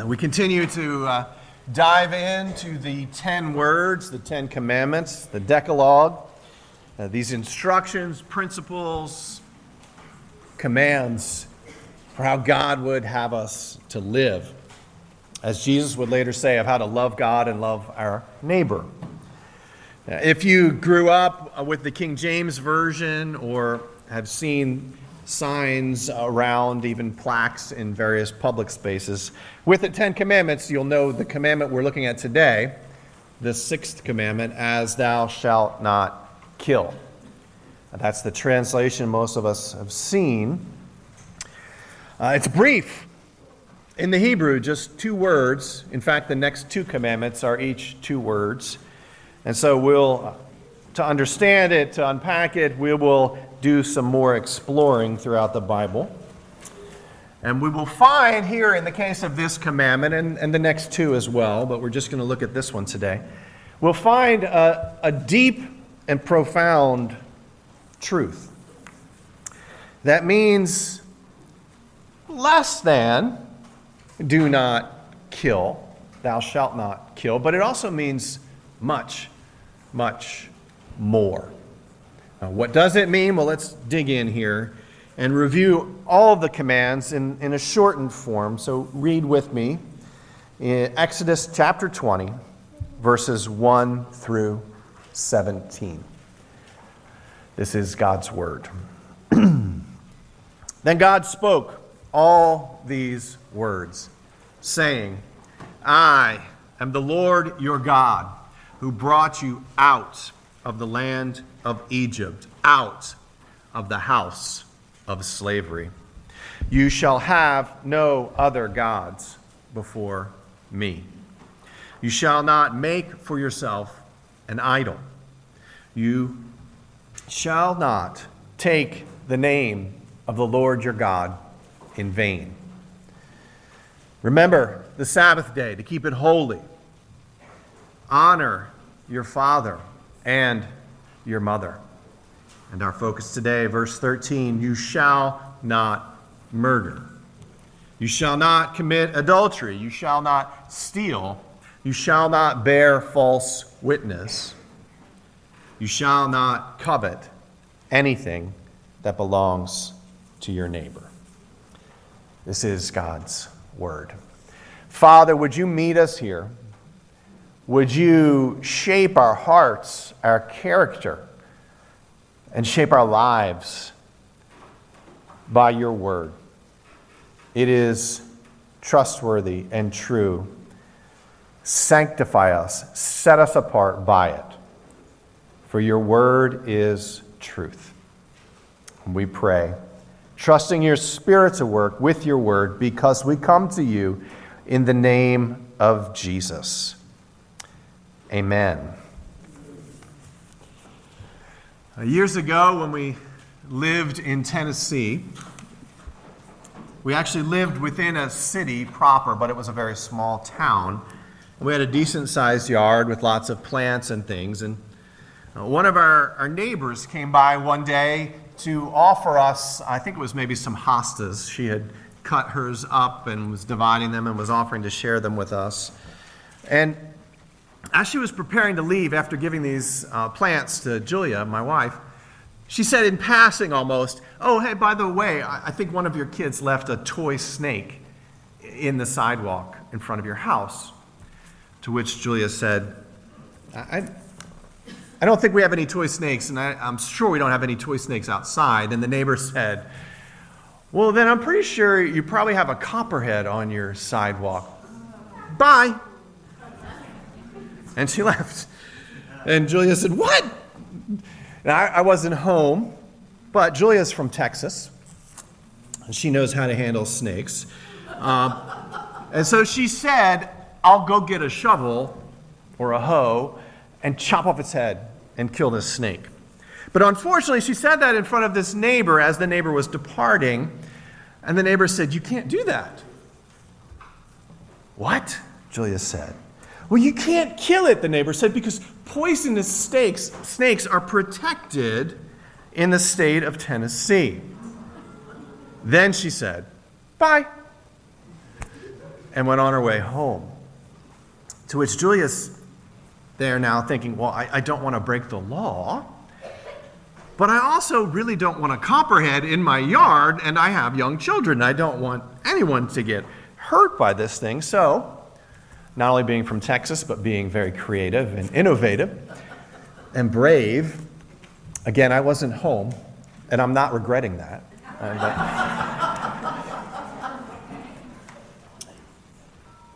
Uh, we continue to uh, dive into the 10 words, the 10 commandments, the Decalogue, uh, these instructions, principles, commands for how God would have us to live. As Jesus would later say, of how to love God and love our neighbor. Uh, if you grew up with the King James Version or have seen signs around, even plaques in various public spaces. With the Ten Commandments, you'll know the commandment we're looking at today, the sixth commandment, as thou shalt not kill. That's the translation most of us have seen. Uh, it's brief. In the Hebrew, just two words. In fact, the next two commandments are each two words. And so we'll, to understand it, to unpack it, we will do some more exploring throughout the Bible. And we will find here in the case of this commandment, and, and the next two as well, but we're just going to look at this one today, we'll find a, a deep and profound truth. That means less than do not kill, thou shalt not kill, but it also means much, much more. Uh, what does it mean? Well, let's dig in here and review all of the commands in, in a shortened form. So read with me in Exodus chapter 20, verses 1 through 17. This is God's word. then God spoke all these words, saying, I am the Lord your God, who brought you out of the land of Egypt, out of the house of slavery. You shall have no other gods before me. You shall not make for yourself an idol. You shall not take the name of the Lord your God in vain. Remember the Sabbath day to keep it holy. Honor your father and your mother. And our focus today, verse 13 you shall not murder. You shall not commit adultery. You shall not steal. You shall not bear false witness. You shall not covet anything that belongs to your neighbor. This is God's word. Father, would you meet us here? Would you shape our hearts, our character, and shape our lives by your word? It is trustworthy and true. Sanctify us, set us apart by it, for your word is truth. We pray, trusting your Spirit to work with your word, because we come to you in the name of Jesus. Amen. Uh, years ago, when we lived in Tennessee, we actually lived within a city proper, but it was a very small town. We had a decent sized yard with lots of plants and things. And uh, one of our, our neighbors came by one day to offer us, I think it was maybe some hostas. She had cut hers up and was dividing them and was offering to share them with us. And as she was preparing to leave after giving these uh, plants to Julia, my wife, she said in passing almost, Oh, hey, by the way, I, I think one of your kids left a toy snake in the sidewalk in front of your house. To which Julia said, I, I don't think we have any toy snakes, and I, I'm sure we don't have any toy snakes outside. And the neighbor said, Well, then I'm pretty sure you probably have a copperhead on your sidewalk. Bye. And she left. And Julia said, What? And I, I wasn't home, but Julia's from Texas. And she knows how to handle snakes. Um, and so she said, I'll go get a shovel or a hoe and chop off its head and kill this snake. But unfortunately, she said that in front of this neighbor as the neighbor was departing. And the neighbor said, You can't do that. What? Julia said. Well, you can't kill it, the neighbor said, because poisonous snakes, snakes are protected in the state of Tennessee. Then she said, Bye. and went on her way home. To which Julia's, there now thinking, well, I, I don't want to break the law, but I also really don't want a copperhead in my yard, and I have young children. I don't want anyone to get hurt by this thing. So, not only being from Texas, but being very creative and innovative and brave, again, I wasn't home, and I'm not regretting that.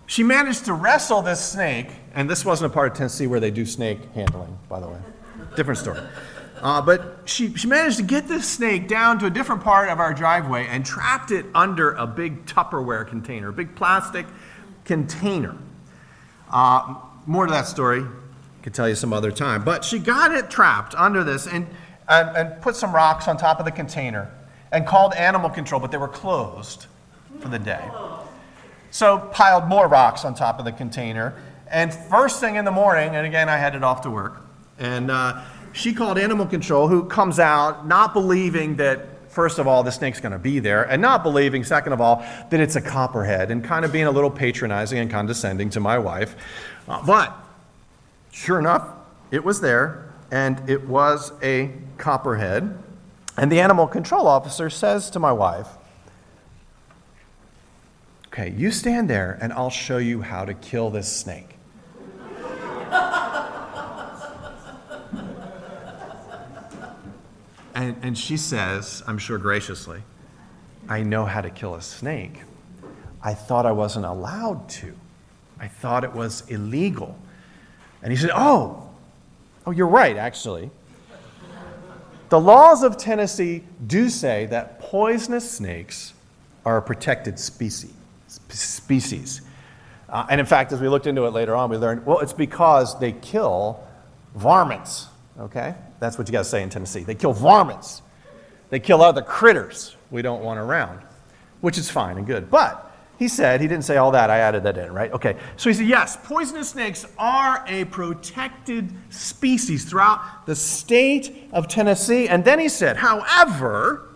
She managed to wrestle this snake, and this wasn't a part of Tennessee where they do snake handling, by the way. Different story. Uh, but she, she managed to get this snake down to a different part of our driveway and trapped it under a big Tupperware container, a big plastic container. Uh, more to that story, I could tell you some other time. But she got it trapped under this and, and, and put some rocks on top of the container and called animal control, but they were closed for the day. So piled more rocks on top of the container. And first thing in the morning, and again, I headed off to work, and uh, she called animal control, who comes out not believing that, first of all, the snake's going to be there, and not believing, second of all, that it's a copperhead, and kind of being a little patronizing and condescending to my wife. Uh, but sure enough, it was there, and it was a copperhead. And the animal control officer says to my wife, Okay, you stand there and I'll show you how to kill this snake. And, and she says, I'm sure graciously, I know how to kill a snake. I thought I wasn't allowed to. I thought it was illegal. And he said, Oh, oh, you're right, actually. The laws of Tennessee do say that poisonous snakes are a protected species species. Uh, and in fact, as we looked into it later on, we learned well, it's because they kill varmints. Okay? That's what you got to say in Tennessee. They kill varmints, they kill other critters we don't want around, which is fine and good. But he said, he didn't say all that, I added that in, right? Okay. So he said, yes, poisonous snakes are a protected species throughout the state of Tennessee. And then he said, however,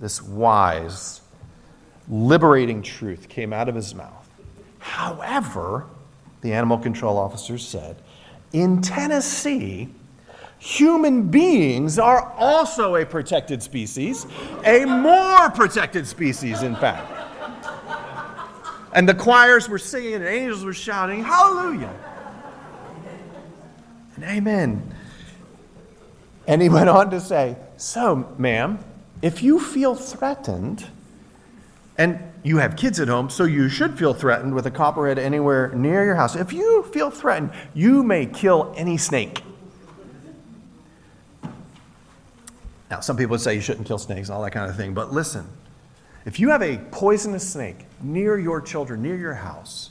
this wise liberating truth came out of his mouth. However, the animal control officer said, in Tennessee, human beings are also a protected species, a more protected species, in fact. And the choirs were singing and angels were shouting, Hallelujah! And Amen. And he went on to say, So, ma'am, if you feel threatened, and you have kids at home, so you should feel threatened with a copperhead anywhere near your house. If you feel threatened, you may kill any snake. Now, some people would say you shouldn't kill snakes and all that kind of thing, but listen if you have a poisonous snake near your children, near your house,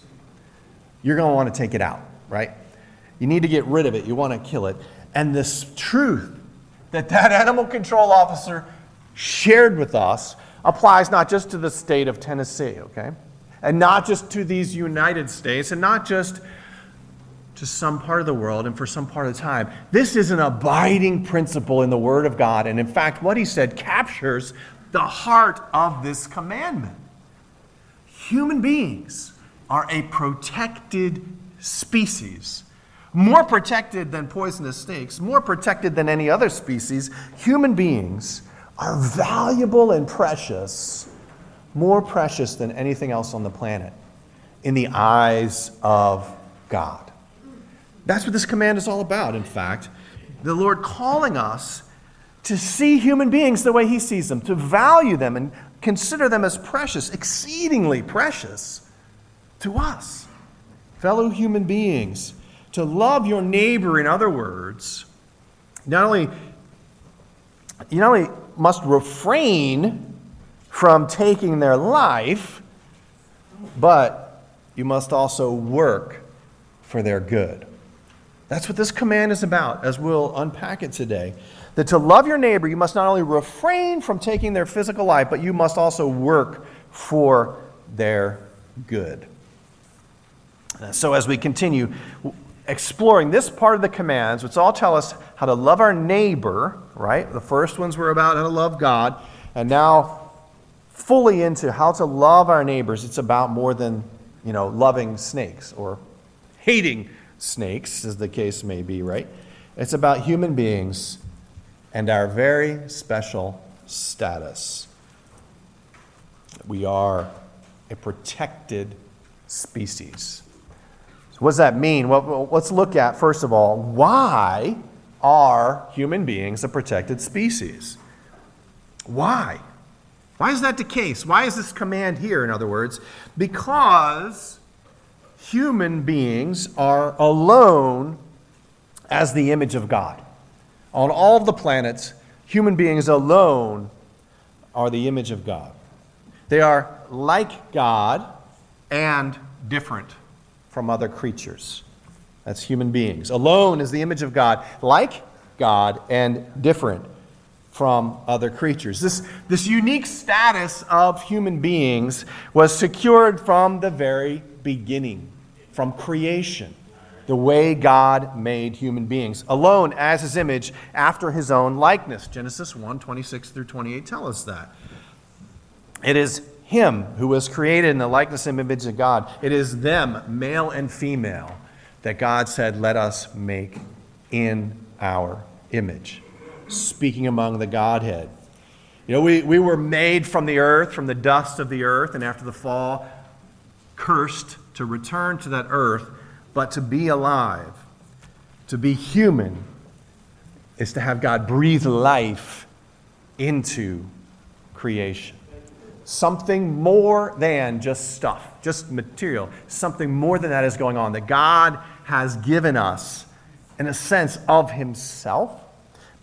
you're going to want to take it out, right? You need to get rid of it. You want to kill it. And this truth that that animal control officer shared with us applies not just to the state of Tennessee, okay? And not just to these United States, and not just to some part of the world and for some part of the time. This is an abiding principle in the Word of God. And in fact, what he said captures the heart of this commandment. Human beings are a protected species. More protected than poisonous snakes, more protected than any other species. Human beings are valuable and precious, more precious than anything else on the planet in the eyes of God. That's what this command is all about, in fact. The Lord calling us to see human beings the way He sees them, to value them and consider them as precious, exceedingly precious to us, fellow human beings. To love your neighbor, in other words, not only, you not only must refrain from taking their life, but you must also work for their good. That's what this command is about, as we'll unpack it today. That to love your neighbor, you must not only refrain from taking their physical life, but you must also work for their good. So, as we continue exploring this part of the commands, which all tell us how to love our neighbor, right? The first ones were about how to love God, and now fully into how to love our neighbors, it's about more than, you know, loving snakes or hating snakes, as the case may be, right? It's about human beings and our very special status. We are a protected species. What does that mean? Well, let's look at, first of all, why are human beings a protected species? Why? Why is that the case? Why is this command here, in other words? Because human beings are alone as the image of God. On all the planets, human beings alone are the image of God. They are like God and different from other creatures. That's human beings. Alone is the image of God, like God and different from other creatures. This, this unique status of human beings was secured from the very beginning, from creation, the way God made human beings, alone as his image, after his own likeness. Genesis 1 26 through 28 tell us that. It is him who was created in the likeness and image of God. It is them, male and female, that God said, Let us make in our image speaking among the Godhead. You know, we, we were made from the earth, from the dust of the earth, and after the fall, cursed to return to that earth, but to be alive, to be human, is to have God breathe life into creation. Something more than just stuff, just material. Something more than that is going on, that God has given us, in a sense, of Himself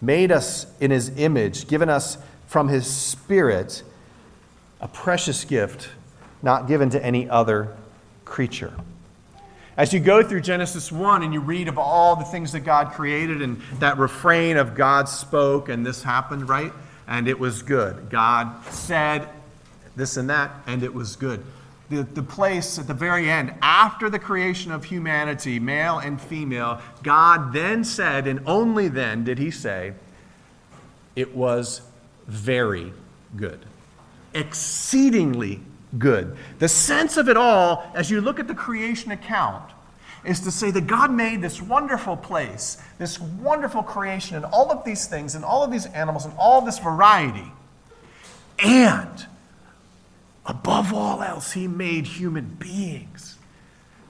made us in his image, given us from his spirit a precious gift not given to any other creature. As you go through Genesis 1 and you read of all the things that God created and that refrain of God spoke and this happened, right? And it was good. God said this and that, and it was good the, the place at the very end, after the creation of humanity, male and female, God then said, and only then did he say, it was very good. Exceedingly good. The sense of it all, as you look at the creation account, is to say that God made this wonderful place, this wonderful creation, and all of these things, and all of these animals, and all this variety. And Above all else, he made human beings.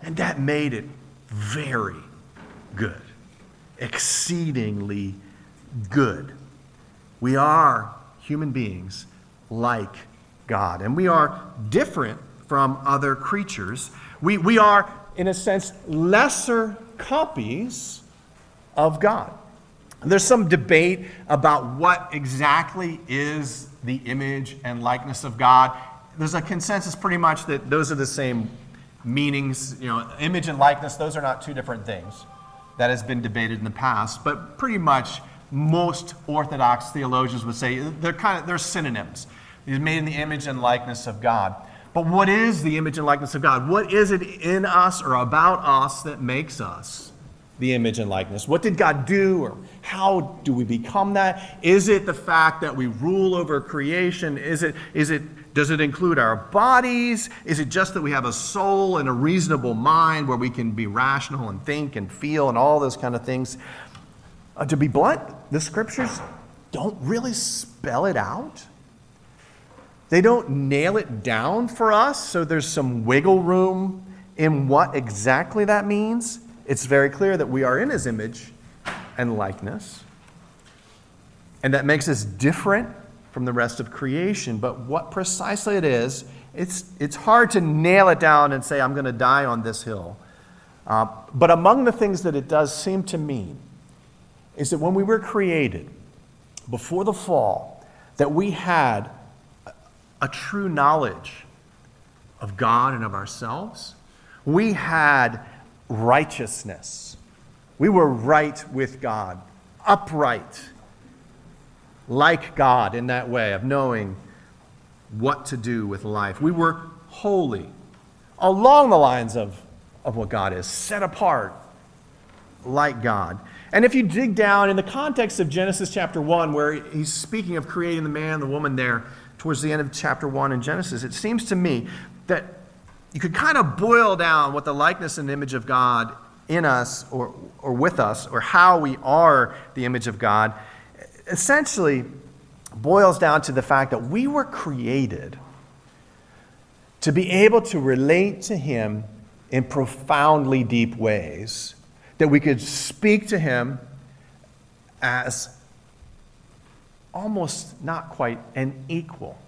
And that made it very good, exceedingly good. We are human beings like God, and we are different from other creatures. We, we are, in a sense, lesser copies of God. There's some debate about what exactly is the image and likeness of God there's a consensus pretty much that those are the same meanings. You know, image and likeness, those are not two different things. That has been debated in the past, but pretty much most Orthodox theologians would say they're kind of they're synonyms. He's made in the image and likeness of God. But what is the image and likeness of God? What is it in us or about us that makes us the image and likeness? What did God do or how do we become that? Is it the fact that we rule over creation? Is it, is it does it include our bodies? Is it just that we have a soul and a reasonable mind where we can be rational and think and feel and all those kind of things? Uh, to be blunt, the scriptures don't really spell it out. They don't nail it down for us, so there's some wiggle room in what exactly that means. It's very clear that we are in his image and likeness, and that makes us different from the rest of creation. But what precisely it is, it's, it's hard to nail it down and say, I'm going to die on this hill. Uh, but among the things that it does seem to mean is that when we were created, before the fall, that we had a, a true knowledge of God and of ourselves. We had righteousness. We were right with God, upright like God in that way of knowing what to do with life. We were holy along the lines of, of what God is, set apart like God. And if you dig down in the context of Genesis chapter 1, where he's speaking of creating the man and the woman there, towards the end of chapter 1 in Genesis, it seems to me that you could kind of boil down what the likeness and image of God in us or, or with us, or how we are the image of God, essentially boils down to the fact that we were created to be able to relate to Him in profoundly deep ways, that we could speak to Him as almost not quite an equal,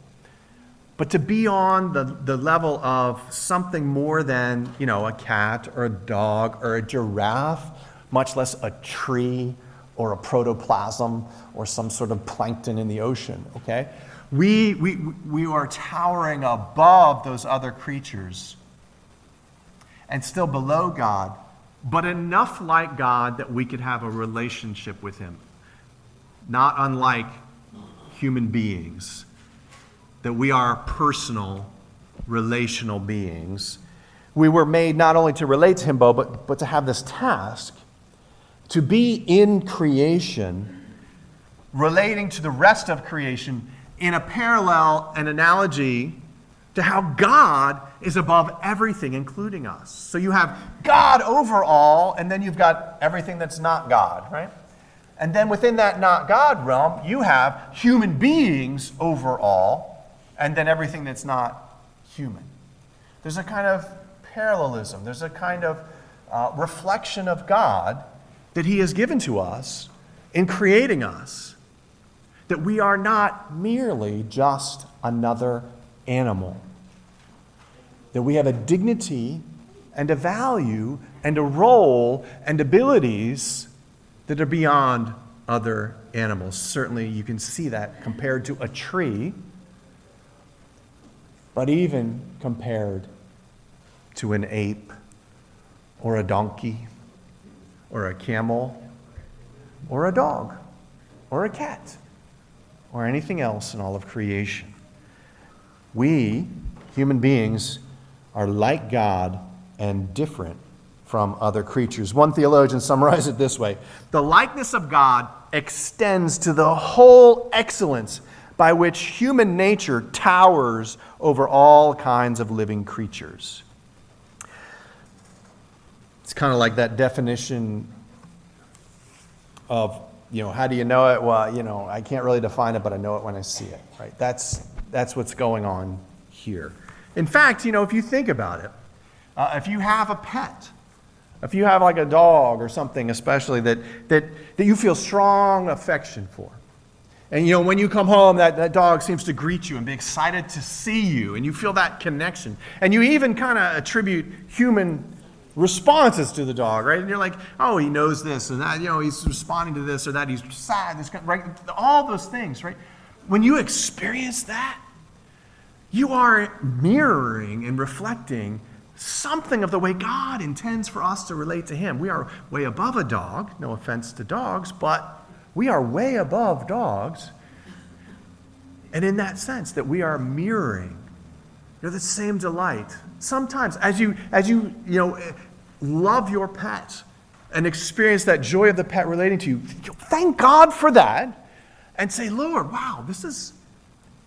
but to be on the, the level of something more than, you know, a cat or a dog or a giraffe, much less a tree or a protoplasm or some sort of plankton in the ocean, okay? We, we, we are towering above those other creatures and still below God, but enough like God that we could have a relationship with Him. Not unlike human beings, that we are personal, relational beings. We were made not only to relate to Him, but, but to have this task to be in creation, relating to the rest of creation in a parallel, an analogy to how God is above everything, including us. So you have God over all, and then you've got everything that's not God, right? And then within that not God realm, you have human beings over all, and then everything that's not human. There's a kind of parallelism, there's a kind of uh, reflection of God that He has given to us in creating us. That we are not merely just another animal. That we have a dignity and a value and a role and abilities that are beyond other animals. Certainly, you can see that compared to a tree, but even compared to an ape or a donkey or a camel or a dog or a cat or anything else in all of creation. We, human beings, are like God and different from other creatures. One theologian summarized it this way The likeness of God extends to the whole excellence by which human nature towers over all kinds of living creatures. It's kind of like that definition of, you know, how do you know it? Well, you know, I can't really define it, but I know it when I see it, right? That's, that's what's going on here. In fact, you know, if you think about it, uh, if you have a pet, if you have like a dog or something, especially that, that, that you feel strong affection for, and you know, when you come home, that, that dog seems to greet you and be excited to see you, and you feel that connection. And you even kind of attribute human responses to the dog, right? And you're like, oh, he knows this and that, you know, he's responding to this or that, he's sad, this right? All those things, right? When you experience that, you are mirroring and reflecting something of the way God intends for us to relate to Him. We are way above a dog, no offense to dogs, but we are way above dogs. And in that sense, that we are mirroring you know, the same delight. Sometimes, as you, as you, you know, love your pet and experience that joy of the pet relating to you, thank God for that and say, Lord, wow, this is,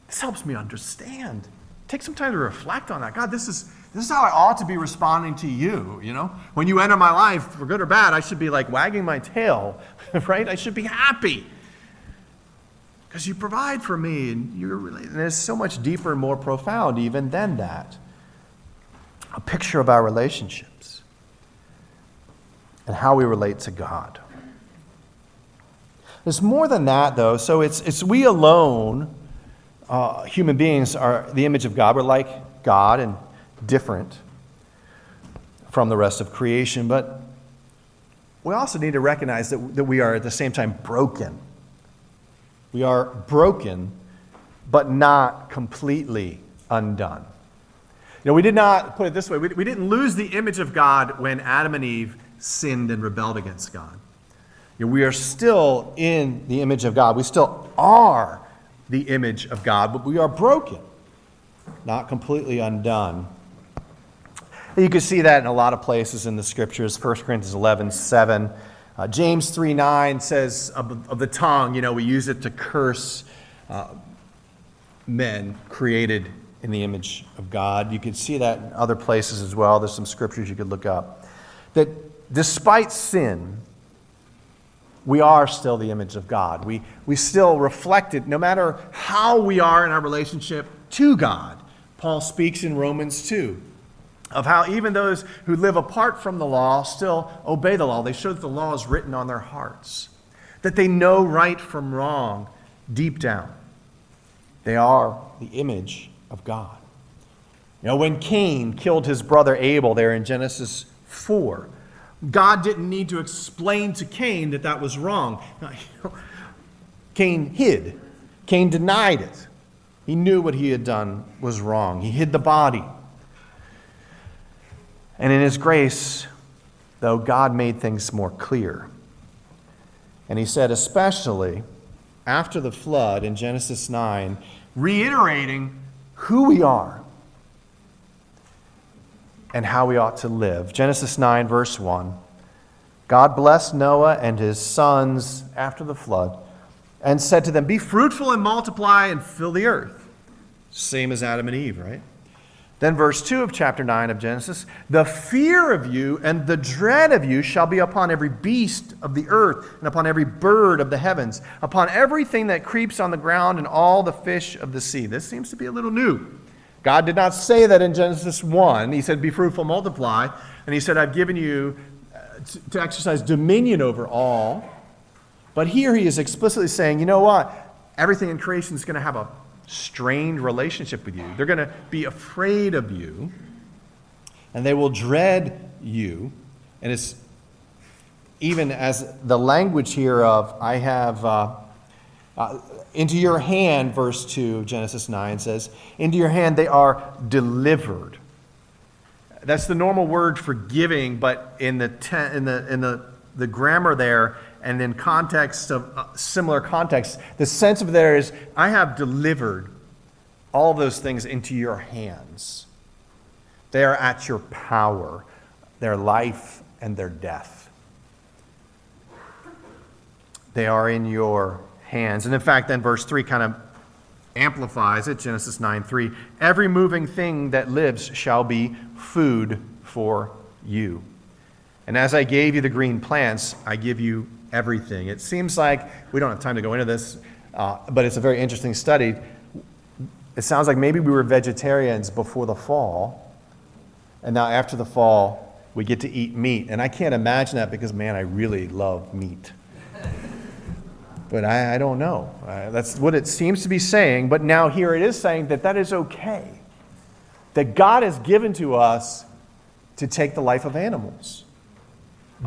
this helps me understand. Take some time to reflect on that. God, this is, this is how I ought to be responding to you, you know? When you enter my life, for good or bad, I should be like wagging my tail, right? I should be happy because you provide for me and you're really, and it's so much deeper and more profound even than that a picture of our relationships and how we relate to god. There's more than that though. So it's, it's we alone uh, human beings are the image of god. We're like god and different from the rest of creation but we also need to recognize that, that we are at the same time broken. We are broken, but not completely undone. You know, we did not, put it this way, we, we didn't lose the image of God when Adam and Eve sinned and rebelled against God. You know, we are still in the image of God. We still are the image of God, but we are broken, not completely undone. You can see that in a lot of places in the scriptures. 1 Corinthians 11, 7 uh, James 3 9 says of, of, the tongue, you know, we use it to curse. Uh, men created in the image of God. You could see that in other places as well. There's some scriptures you could look up. That despite sin, we are still the image of God. We, we still reflect it no matter how we are in our relationship to God. Paul speaks in Romans 2 of how even those who live apart from the law still obey the law. They show that the law is written on their hearts, that they know right from wrong deep down. They are the image of God. You know, when Cain killed his brother Abel there in Genesis 4, God didn't need to explain to Cain that that was wrong. Cain hid, Cain denied it. He knew what he had done was wrong. He hid the body. And in his grace, though, God made things more clear. And he said, especially after the flood in Genesis 9, reiterating who we are and how we ought to live. Genesis 9, verse 1. God blessed Noah and his sons after the flood and said to them, Be fruitful and multiply and fill the earth. Same as Adam and Eve, right? Then, verse 2 of chapter 9 of Genesis the fear of you and the dread of you shall be upon every beast of the earth, and upon every bird of the heavens, upon everything that creeps on the ground, and all the fish of the sea. This seems to be a little new. God did not say that in Genesis 1. He said, Be fruitful, multiply. And He said, I've given you uh, to exercise dominion over all. But here He is explicitly saying, You know what? Everything in creation is going to have a strained relationship with you. They're going to be afraid of you, and they will dread you. And it's even as the language here of, I have, uh, uh, into your hand, verse 2 Genesis 9 says, into your hand they are delivered. That's the normal word for giving, but in the, ten, in the, in the, the grammar there, and in context of uh, similar context, the sense of there is, I have delivered all those things into your hands. They are at your power, their life and their death. They are in your hands. And in fact, then verse 3 kind of amplifies it Genesis 9 3. Every moving thing that lives shall be food for you. And as I gave you the green plants, I give you everything. It seems like we don't have time to go into this, uh, but it's a very interesting study. It sounds like maybe we were vegetarians before the fall, and now after the fall, we get to eat meat. And I can't imagine that because, man, I really love meat. But I, I don't know. Uh, that's what it seems to be saying. But now here it is saying that that is okay. That God has given to us to take the life of animals,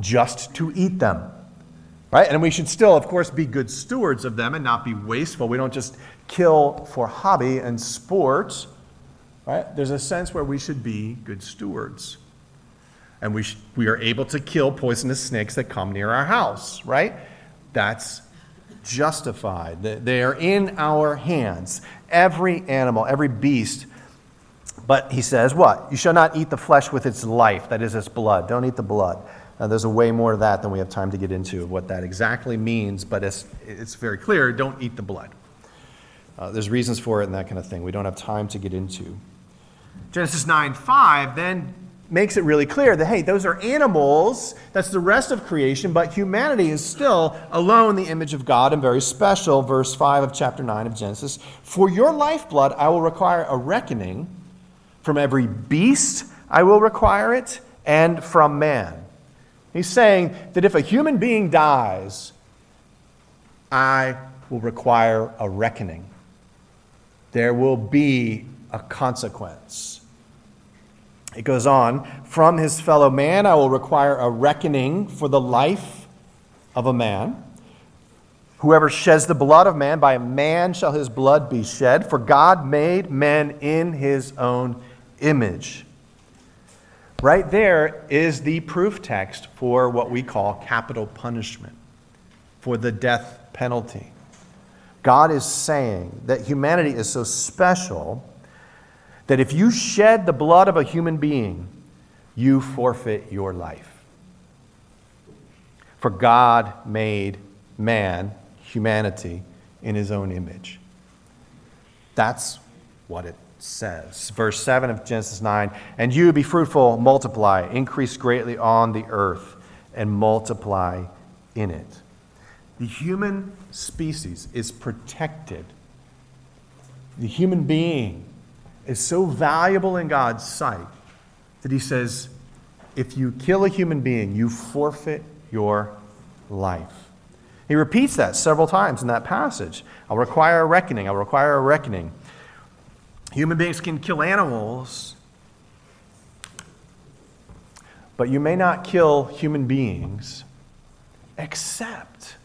just to eat them. Right? And we should still, of course, be good stewards of them and not be wasteful. We don't just kill for hobby and sport. Right? There's a sense where we should be good stewards. And we, sh- we are able to kill poisonous snakes that come near our house, right? That's justified. They are in our hands. Every animal, every beast. But he says, what? You shall not eat the flesh with its life, that is, its blood. Don't eat the blood. Uh, there's a way more of that than we have time to get into of what that exactly means, but it's, it's very clear don't eat the blood. Uh, there's reasons for it and that kind of thing we don't have time to get into. Genesis 9 5 then makes it really clear that, hey, those are animals, that's the rest of creation, but humanity is still alone the image of God and very special. Verse 5 of chapter 9 of Genesis For your lifeblood I will require a reckoning, from every beast I will require it, and from man. He's saying that if a human being dies, I will require a reckoning. There will be a consequence. It goes on From his fellow man, I will require a reckoning for the life of a man. Whoever sheds the blood of man, by man shall his blood be shed, for God made men in his own image. Right there is the proof text for what we call capital punishment, for the death penalty. God is saying that humanity is so special that if you shed the blood of a human being, you forfeit your life. For God made man, humanity, in his own image. That's what it says. Verse 7 of Genesis 9 And you be fruitful, multiply, increase greatly on the earth, and multiply in it. The human species is protected. The human being is so valuable in God's sight that he says, if you kill a human being, you forfeit your life. He repeats that several times in that passage. I'll require a reckoning. I'll require a reckoning. Human beings can kill animals, but you may not kill human beings except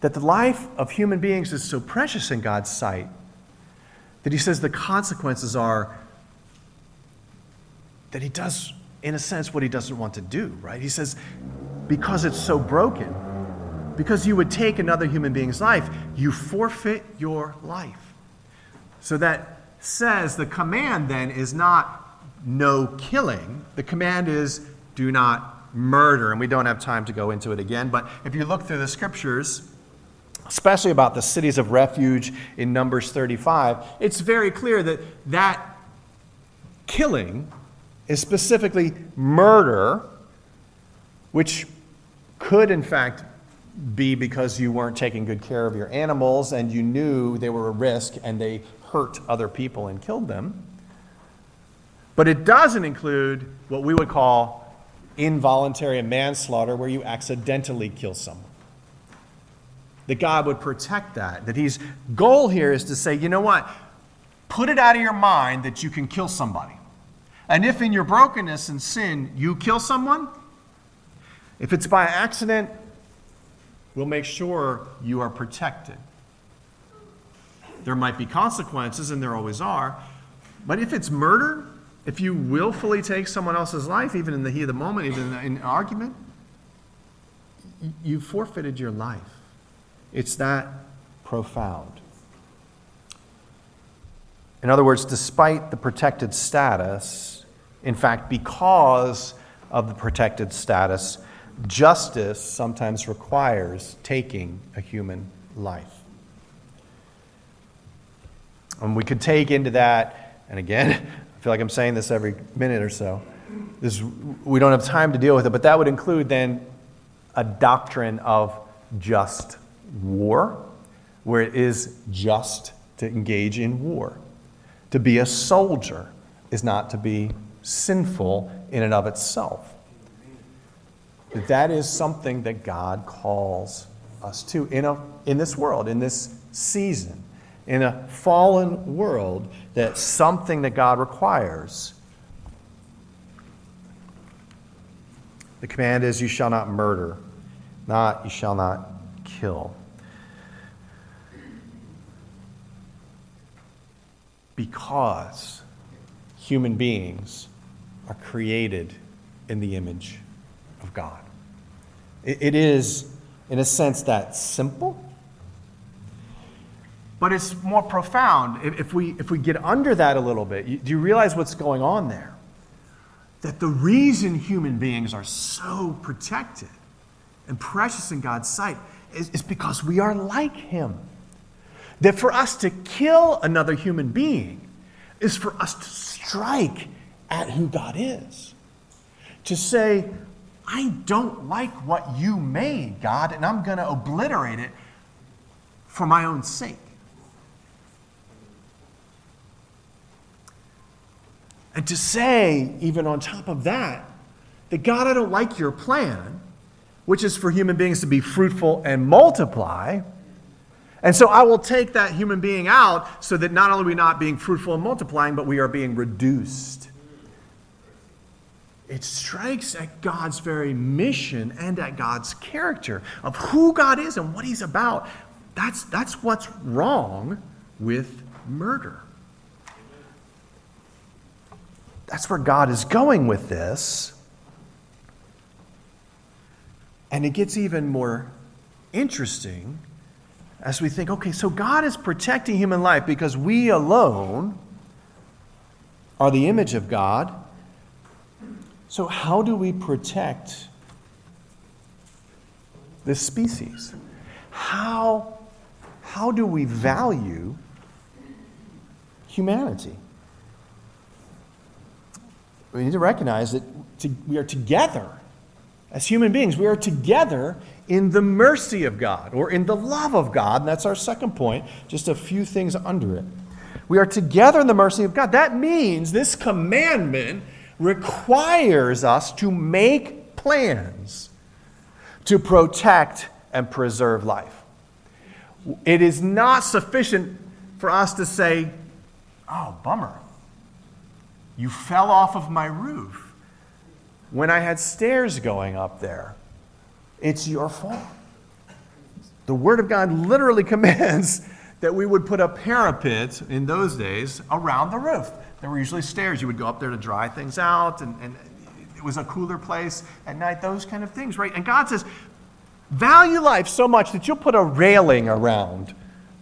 that the life of human beings is so precious in God's sight that he says the consequences are that he does, in a sense, what he doesn't want to do, right? He says, because it's so broken, because you would take another human being's life, you forfeit your life. So that says the command then is not no killing, the command is do not murder. And we don't have time to go into it again, but if you look through the scriptures, especially about the cities of refuge in Numbers 35, it's very clear that that killing is specifically murder, which could, in fact, be because you weren't taking good care of your animals and you knew they were a risk and they hurt other people and killed them. But it doesn't include what we would call involuntary manslaughter, where you accidentally kill someone that God would protect that. That His goal here is to say, you know what? Put it out of your mind that you can kill somebody. And if in your brokenness and sin you kill someone, if it's by accident, we'll make sure you are protected. There might be consequences, and there always are. But if it's murder, if you willfully take someone else's life, even in the heat of the moment, even in an argument, you forfeited your life. It's that profound. In other words, despite the protected status, in fact, because of the protected status, justice sometimes requires taking a human life. And we could take into that, and again, I feel like I'm saying this every minute or so. This, we don't have time to deal with it, but that would include then a doctrine of just war, where it is just to engage in war. To be a soldier is not to be sinful in and of itself. But that is something that God calls us to in, a, in this world, in this season, in a fallen world, that's something that God requires. The command is, You shall not murder, not, You shall not kill. because human beings are created in the image of God. it is, in a sense, that simple, but it's more profound. If we, if we get under that a little bit, do you realize what's going on there? That the reason human beings are so protected and precious in God's sight is, is because we are like Him. That for us to kill another human being is for us to strike at who God is. To say, I don't like what you made, God, and I'm going to obliterate it for my own sake. And to say, even on top of that, that God, I don't like your plan, which is for human beings to be fruitful and multiply and so I will take that human being out so that not only are we not being fruitful and multiplying, but we are being reduced. It strikes at God's very mission and at God's character of who God is and what He's about. That's, that's what's wrong with murder. That's where God is going with this. And it gets even more interesting as we think, okay, so God is protecting human life because we alone are the image of God. So, how do we protect this species? How, how do we value humanity. We need to recognize that to, we are together as human beings. We are together in the mercy of God or in the love of God. And that's our second point, just a few things under it. We are together in the mercy of God. That means this commandment requires us to make plans to protect and preserve life. It is not sufficient for us to say, oh, bummer. You fell off of my roof when I had stairs going up there. It's your fault. The Word of God literally commands that we would put a parapet in those days around the roof. There were usually stairs. You would go up there to dry things out, and, and it was a cooler place at night, those kind of things, right? And God says, value life so much that you'll put a railing around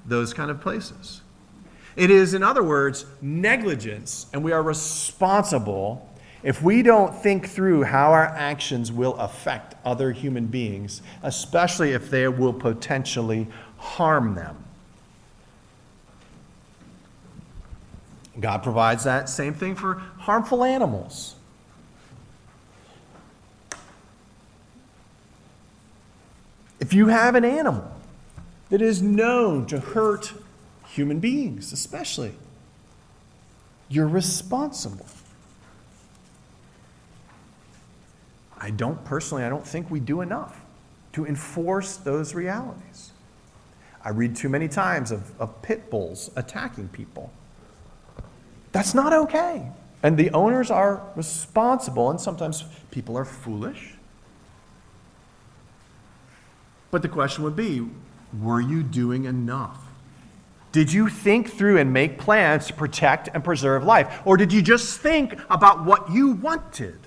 those kind of places. It is, in other words, negligence, and we are responsible if we don't think through how our actions will affect other human beings, especially if they will potentially harm them. God provides that same thing for harmful animals. If you have an animal that is known to hurt human beings, especially, you're responsible. I don't personally, I don't think we do enough to enforce those realities. I read too many times of, of pit bulls attacking people. That's not okay. And the owners are responsible, and sometimes people are foolish. But the question would be were you doing enough? Did you think through and make plans to protect and preserve life? Or did you just think about what you wanted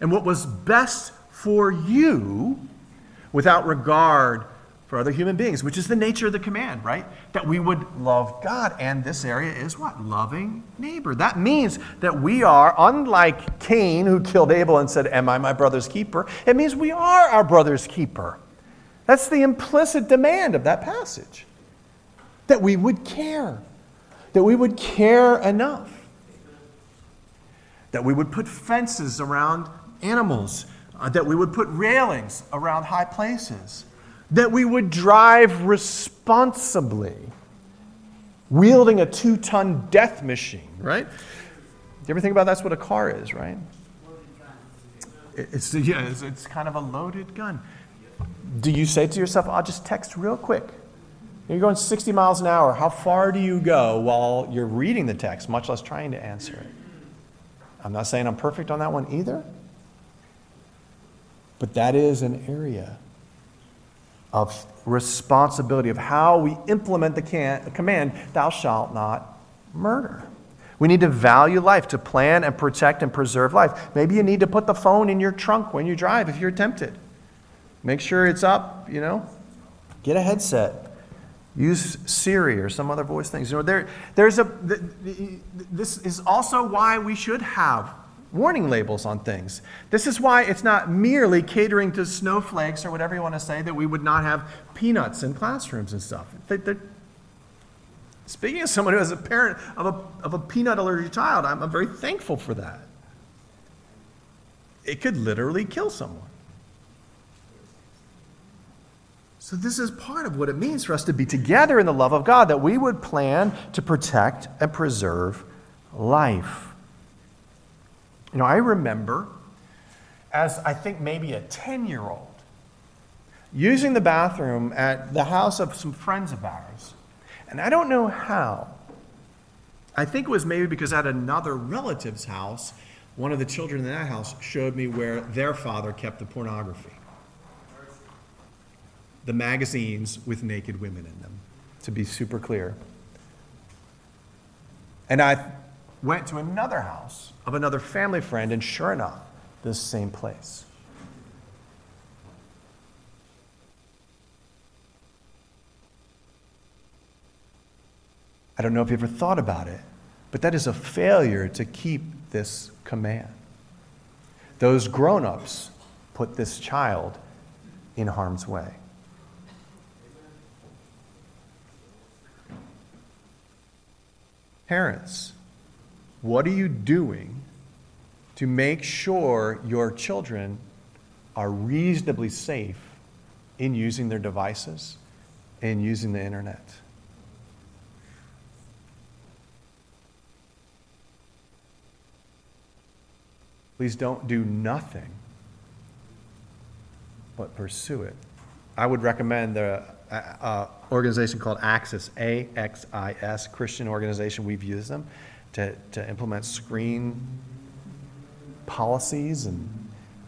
and what was best for you without regard for other human beings, which is the nature of the command, right? That we would love God. And this area is what? Loving neighbor. That means that we are, unlike Cain, who killed Abel and said, Am I my brother's keeper? It means we are our brother's keeper. That's the implicit demand of that passage. That we would care. That we would care enough. That we would put fences around animals. Uh, that we would put railings around high places that we would drive responsibly, wielding a two ton death machine, right? You ever think about that's what a car is, right? It's, yeah, it's, it's kind of a loaded gun. Do you say to yourself, I'll just text real quick? You're going 60 miles an hour. How far do you go while you're reading the text, much less trying to answer it? I'm not saying I'm perfect on that one either, but that is an area of responsibility of how we implement the can- command, thou shalt not murder. We need to value life, to plan and protect and preserve life. Maybe you need to put the phone in your trunk when you drive if you're tempted. Make sure it's up, you know. Get a headset. Use Siri or some other voice things. You know, there, there's a, this is also why we should have warning labels on things. This is why it's not merely catering to snowflakes or whatever you want to say that we would not have peanuts in classrooms and stuff. Speaking as someone who is a parent of a, of a peanut allergic child, I'm, I'm very thankful for that. It could literally kill someone. So, this is part of what it means for us to be together in the love of God, that we would plan to protect and preserve life. You know, I remember as I think maybe a 10 year old using the bathroom at the house of some friends of ours. And I don't know how. I think it was maybe because at another relative's house, one of the children in that house showed me where their father kept the pornography. The magazines with naked women in them, to be super clear. And I went to another house of another family friend, and sure enough, this same place. I don't know if you ever thought about it, but that is a failure to keep this command. Those grown ups put this child in harm's way. Parents, what are you doing to make sure your children are reasonably safe in using their devices and using the internet? Please don't do nothing, but pursue it. I would recommend the uh, organization called Axis, A X I S, Christian organization. We've used them to, to implement screen policies and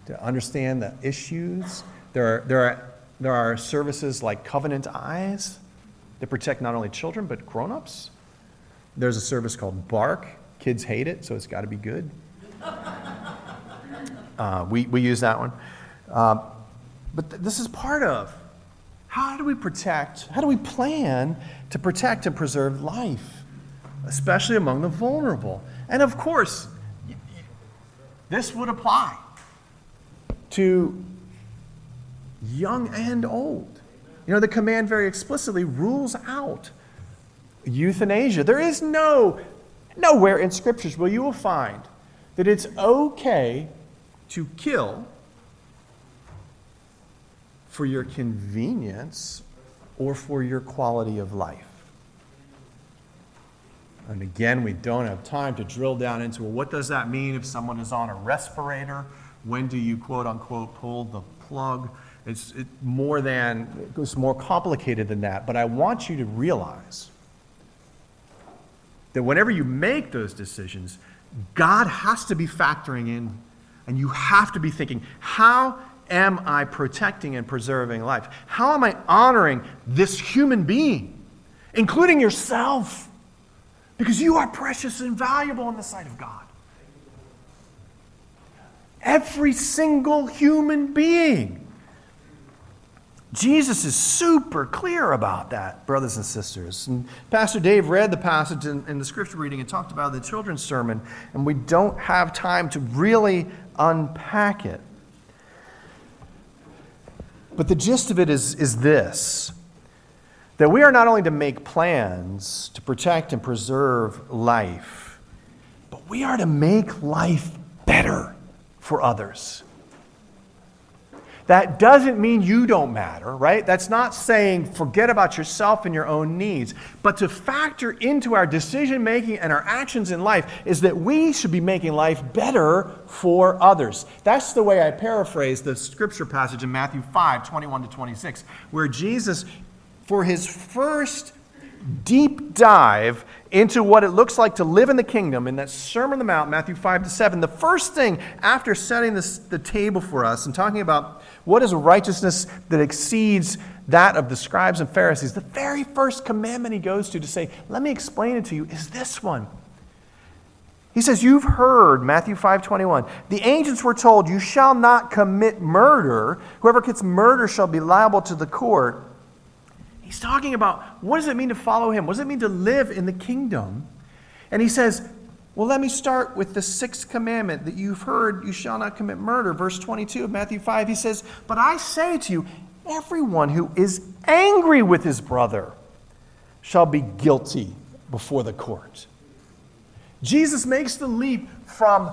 to understand the issues. There are, there are, there are services like Covenant Eyes that protect not only children but grown ups. There's a service called Bark. Kids hate it, so it's got to be good. Uh, we, we use that one. Uh, but th- this is part of how do we protect, how do we plan to protect and preserve life, especially among the vulnerable? And of course, this would apply to young and old. You know, the command very explicitly rules out euthanasia. There is no, nowhere in scriptures where you will find that it's okay to kill for your convenience or for your quality of life. And again, we don't have time to drill down into well, what does that mean if someone is on a respirator? When do you quote unquote pull the plug? It's it, more than it's more complicated than that. But I want you to realize that whenever you make those decisions, God has to be factoring in and you have to be thinking, how am I protecting and preserving life? How am I honoring this human being, including yourself? Because you are precious and valuable in the sight of God. Every single human being. Jesus is super clear about that, brothers and sisters. And Pastor Dave read the passage in, in, the scripture reading and talked about the children's sermon, and we don't have time to really unpack it. But the gist of it is, is this that we are not only to make plans to protect and preserve life, but we are to make life better for others. That doesn't mean you don't matter, right? That's not saying forget about yourself and your own needs. But to factor into our decision making and our actions in life is that we should be making life better for others. That's the way I paraphrase the scripture passage in Matthew 5 21 to 26, where Jesus, for his first deep dive into what it looks like to live in the kingdom in that Sermon on the Mount, Matthew 5 to 7, the first thing after setting this, the table for us and talking about what is righteousness that exceeds that of the scribes and Pharisees, the very first commandment he goes to to say, Let me explain it to you, is this one. He says, You've heard, Matthew 5 21, the ancients were told, You shall not commit murder. Whoever commits murder shall be liable to the court. He's talking about what does it mean to follow him? What does it mean to live in the kingdom? And he says, well, let me start with the sixth commandment that you've heard you shall not commit murder. Verse 22 of Matthew 5, he says, But I say to you, everyone who is angry with his brother shall be guilty before the court. Jesus makes the leap from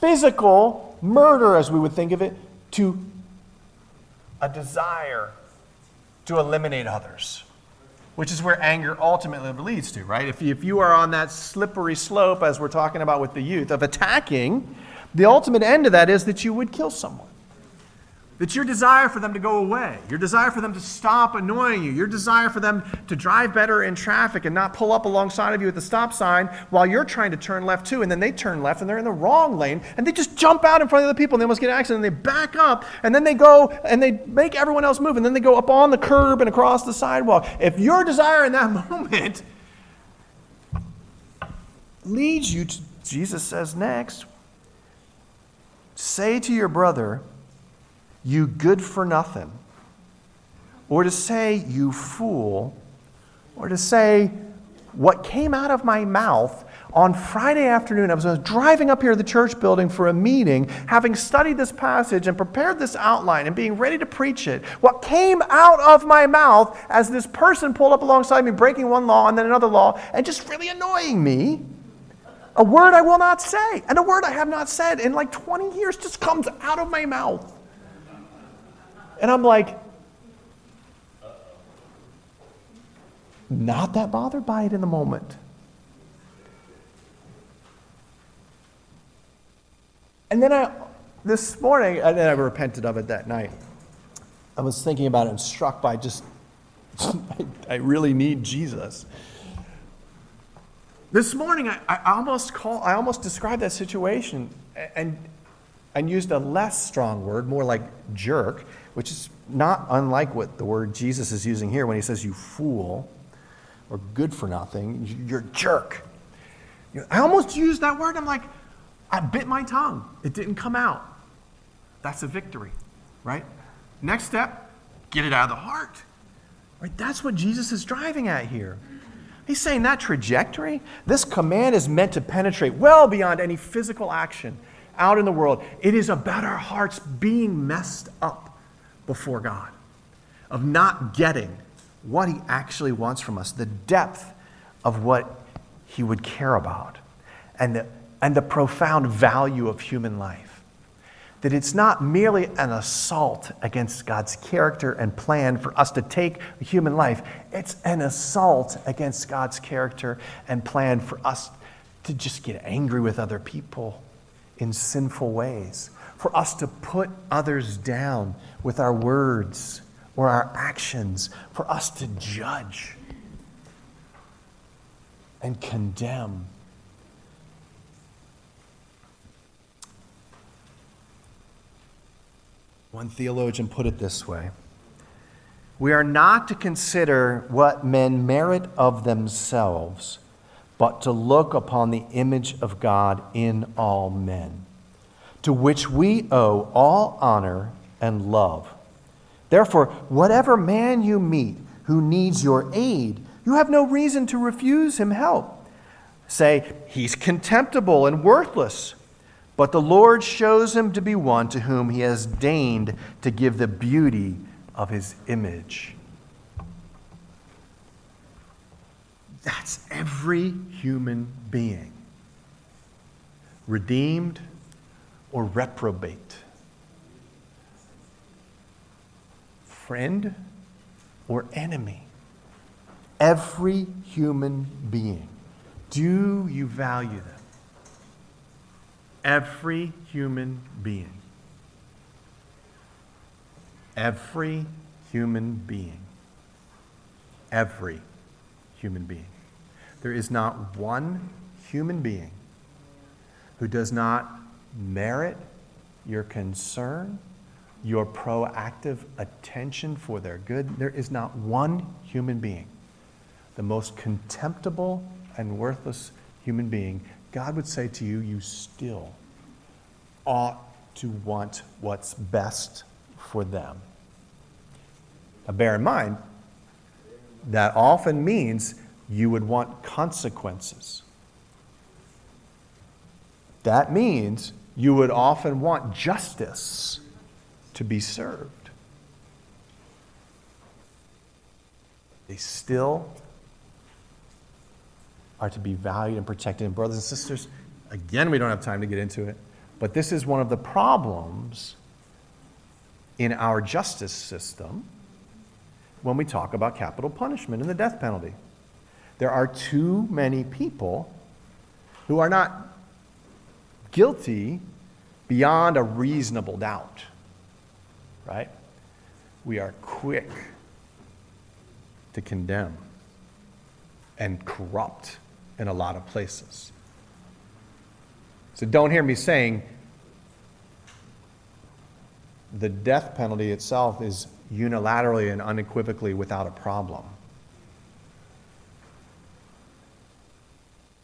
physical murder, as we would think of it, to a desire to eliminate others, which is where anger ultimately leads to, right? If you, if you are on that slippery slope, as we're talking about with the youth, of attacking, the ultimate end of that is that you would kill someone. It's your desire for them to go away, your desire for them to stop annoying you, your desire for them to drive better in traffic and not pull up alongside of you at the stop sign while you're trying to turn left too. And then they turn left and they're in the wrong lane and they just jump out in front of the people and they almost get an accident and they back up and then they go and they make everyone else move and then they go up on the curb and across the sidewalk. If your desire in that moment leads you to, Jesus says next, say to your brother, you good for nothing, or to say, you fool, or to say, what came out of my mouth on Friday afternoon, I was driving up here to the church building for a meeting, having studied this passage and prepared this outline and being ready to preach it. What came out of my mouth as this person pulled up alongside me, breaking one law and then another law, and just really annoying me, a word I will not say, and a word I have not said in like 20 years just comes out of my mouth. And I'm like, not that bothered by it in the moment. And then I, this morning, and then I repented of it that night. I was thinking about it and struck by just, I really need Jesus. This morning, I, I, almost call, I almost described that situation and, and used a less strong word, more like jerk, which is not unlike what the word Jesus is using here when he says, you fool, or good for nothing, you're a jerk. I almost used that word. I'm like, I bit my tongue. It didn't come out. That's a victory, right? Next step, get it out of the heart. Right? That's what Jesus is driving at here. He's saying that trajectory, this command is meant to penetrate well beyond any physical action out in the world. It is about our hearts being messed up before God, of not getting what He actually wants from us, the depth of what He would care about, and the and the profound value of human life. That it's not merely an assault against God's character and plan for us to take human life, it's an assault against God's character and plan for us to just get angry with other people in sinful ways, for us to put others down with our words or our actions, for us to judge and condemn. One theologian put it this way We are not to consider what men merit of themselves, but to look upon the image of God in all men, to which we owe all honor and love. Therefore, whatever man you meet who needs your aid, you have no reason to refuse him help. Say, he's contemptible and worthless. But the Lord shows him to be one to whom he has deigned to give the beauty of his image. That's every human being, redeemed or reprobate, friend or enemy. Every human being. Do you value them? Every human being. Every human being. Every human being. There is not one human being who does not merit your concern, your proactive attention for their good. There is not one human being, the most contemptible and worthless human being God would say to you, you still ought to want what's best for them. Now, bear in mind, that often means you would want consequences. That means you would often want justice to be served. They still are to be valued and protected. And, brothers and sisters, again, we don't have time to get into it, but this is one of the problems in our justice system when we talk about capital punishment and the death penalty. There are too many people who are not guilty beyond a reasonable doubt, right? We are quick to condemn and corrupt in a lot of places. So don't hear me saying the death penalty itself is unilaterally and unequivocally without a problem.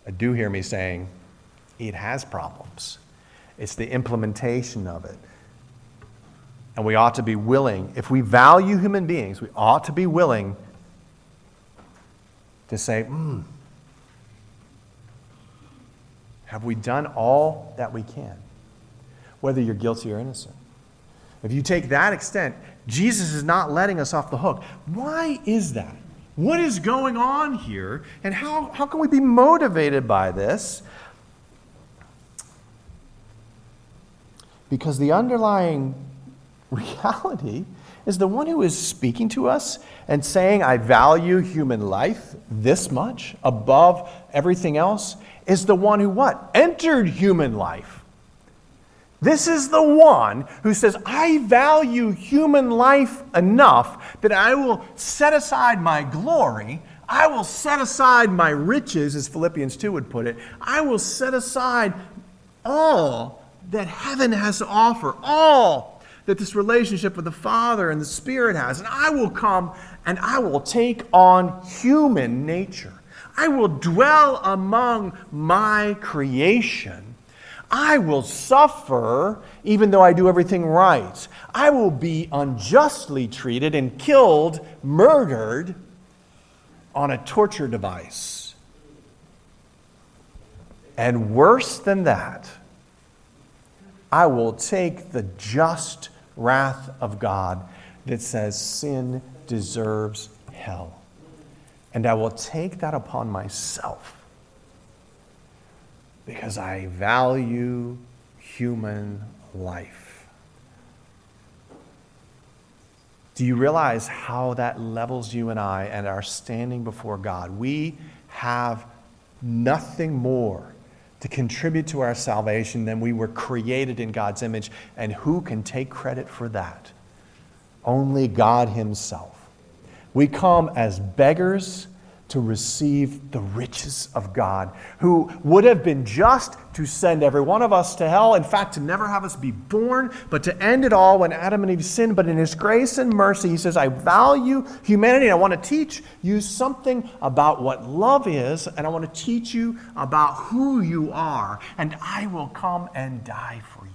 I do hear me saying it has problems. It's the implementation of it. And we ought to be willing, if we value human beings, we ought to be willing to say, hmm, Have we done all that we can? Whether you're guilty or innocent. If you take that extent, Jesus is not letting us off the hook. Why is that? What is going on here? And how, how can we be motivated by this? Because the underlying reality is the one who is speaking to us and saying, I value human life this much above everything else, is the one who what? Entered human life. This is the one who says, I value human life enough that I will set aside my glory. I will set aside my riches, as Philippians 2 would put it. I will set aside all that heaven has to offer, all that this relationship with the Father and the Spirit has. And I will come and I will take on human nature. I will dwell among my creation I will suffer even though I do everything right. I will be unjustly treated and killed, murdered on a torture device. And worse than that, I will take the just wrath of God that says sin deserves hell. And I will take that upon myself because I value human life. Do you realize how that levels you and I and our standing before God? We have nothing more to contribute to our salvation then we were created in God's image. And who can take credit for that? Only God Himself. We come as beggars to receive the riches of God, who would have been just to send every one of us to hell, in fact, to never have us be born, but to end it all when Adam and Eve sinned. But in His grace and mercy, He says, I value humanity. I want to teach you something about what love is, and I want to teach you about who you are, and I will come and die for you.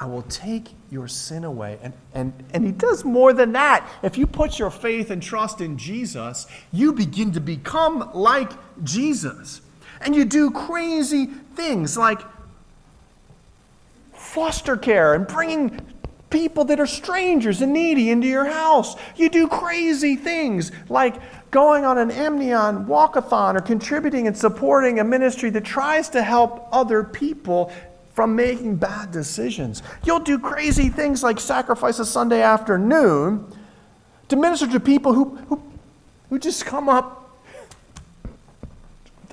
I will take your sin away. And, and, and he does more than that. If you put your faith and trust in Jesus, you begin to become like Jesus. And you do crazy things like foster care and bringing people that are strangers and needy into your house. You do crazy things like going on an Amnion walkathon or contributing and supporting a ministry that tries to help other people from making bad decisions. You'll do crazy things like sacrifice a Sunday afternoon to minister to people who, who, who just come up.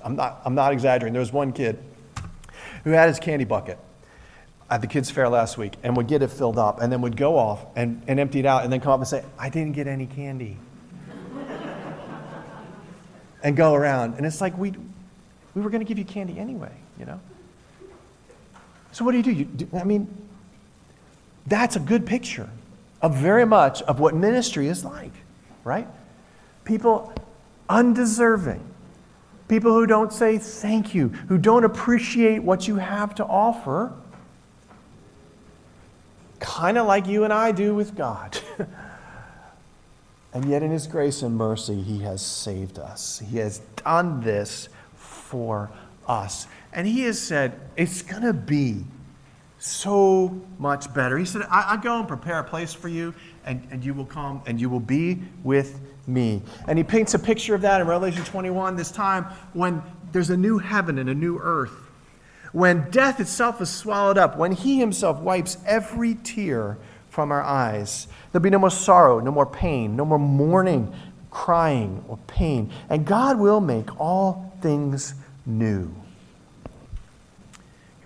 I'm not, I'm not exaggerating. There was one kid who had his candy bucket at the kids' fair last week and would get it filled up and then would go off and, and empty it out and then come up and say, I didn't get any candy. and go around. And it's like, we, we were going to give you candy anyway, you know? So what do you do? You? I mean, that's a good picture of very much of what ministry is like, right? People undeserving, people who don't say thank you, who don't appreciate what you have to offer, kind of like you and I do with God. and yet, in His grace and mercy, He has saved us. He has done this for us. And he has said, it's going to be so much better. He said, I, I, go and prepare a place for you, and, and you will come and you will be with me. And he paints a picture of that in Revelation 21, this time when there's a new heaven and a new earth. When death itself is swallowed up, when he himself wipes every tear from our eyes, there'll be no more sorrow, no more pain, no more mourning, crying, or pain. And God will make all things new.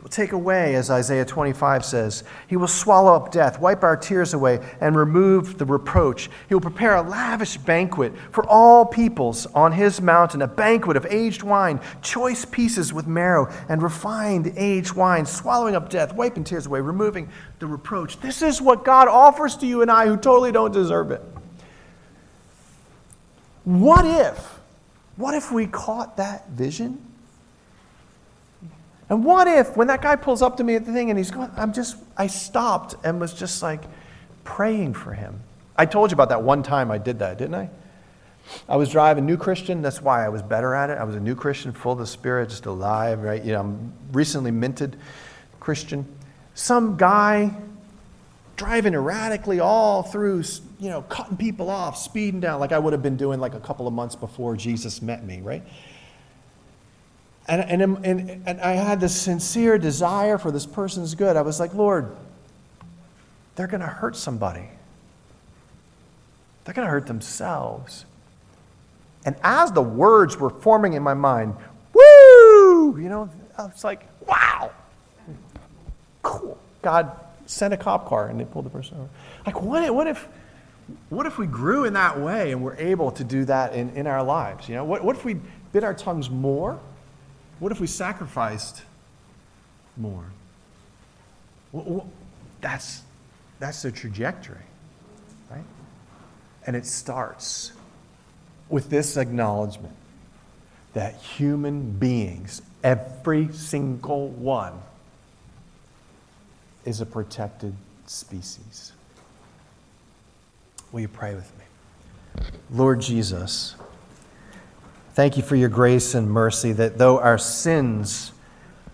Will take away, as Isaiah 25 says, He will swallow up death, wipe our tears away, and remove the reproach. He will prepare a lavish banquet for all peoples on His mountain, a banquet of aged wine, choice pieces with marrow, and refined aged wine, swallowing up death, wiping tears away, removing the reproach. This is what God offers to you and I who totally don't deserve it. What if? What if we caught that vision? And what if, when that guy pulls up to me at the thing and he's going, I'm just, I stopped and was just like praying for him. I told you about that one time I did that, didn't I? I was driving New Christian. That's why I was better at it. I was a new Christian, full of the Spirit, just alive, right? You know, I'm recently minted Christian. Some guy driving erratically all through, you know, cutting people off, speeding down, like I would have been doing like a couple of months before Jesus met me, right? And, and, and, and I had this sincere desire for this person's good. I was like, Lord, they're going to hurt somebody. They're going to hurt themselves. And as the words were forming in my mind, woo, you know, I was like, wow, cool. God sent a cop car and they pulled the person over. Like, what, what if, what if we grew in that way and were able to do that in, in our lives? You know, what, what if we bit our tongues more? What if we sacrificed more? That's, that's the trajectory, right? And it starts with this acknowledgement that human beings, every single one, is a protected species. Will you pray with me? Lord Jesus, thank you for your grace and mercy that though our sins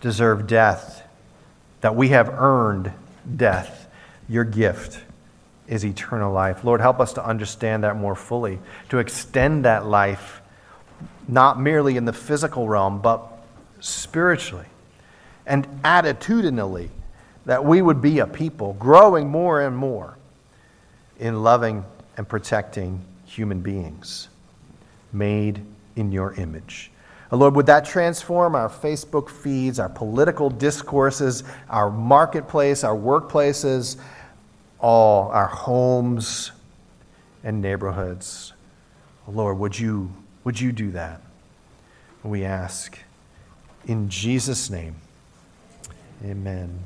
deserve death, that we have earned death, your gift is eternal life. Lord, help us to understand that more fully, to extend that life not merely in the physical realm, but spiritually and attitudinally, that we would be a people growing more and more in loving and protecting human beings made in your image. Uh, Lord, would that transform our Facebook feeds, our political discourses, our marketplace, our workplaces, all our homes and neighborhoods. Lord, would you, would you do that? We ask in Jesus' name. Amen.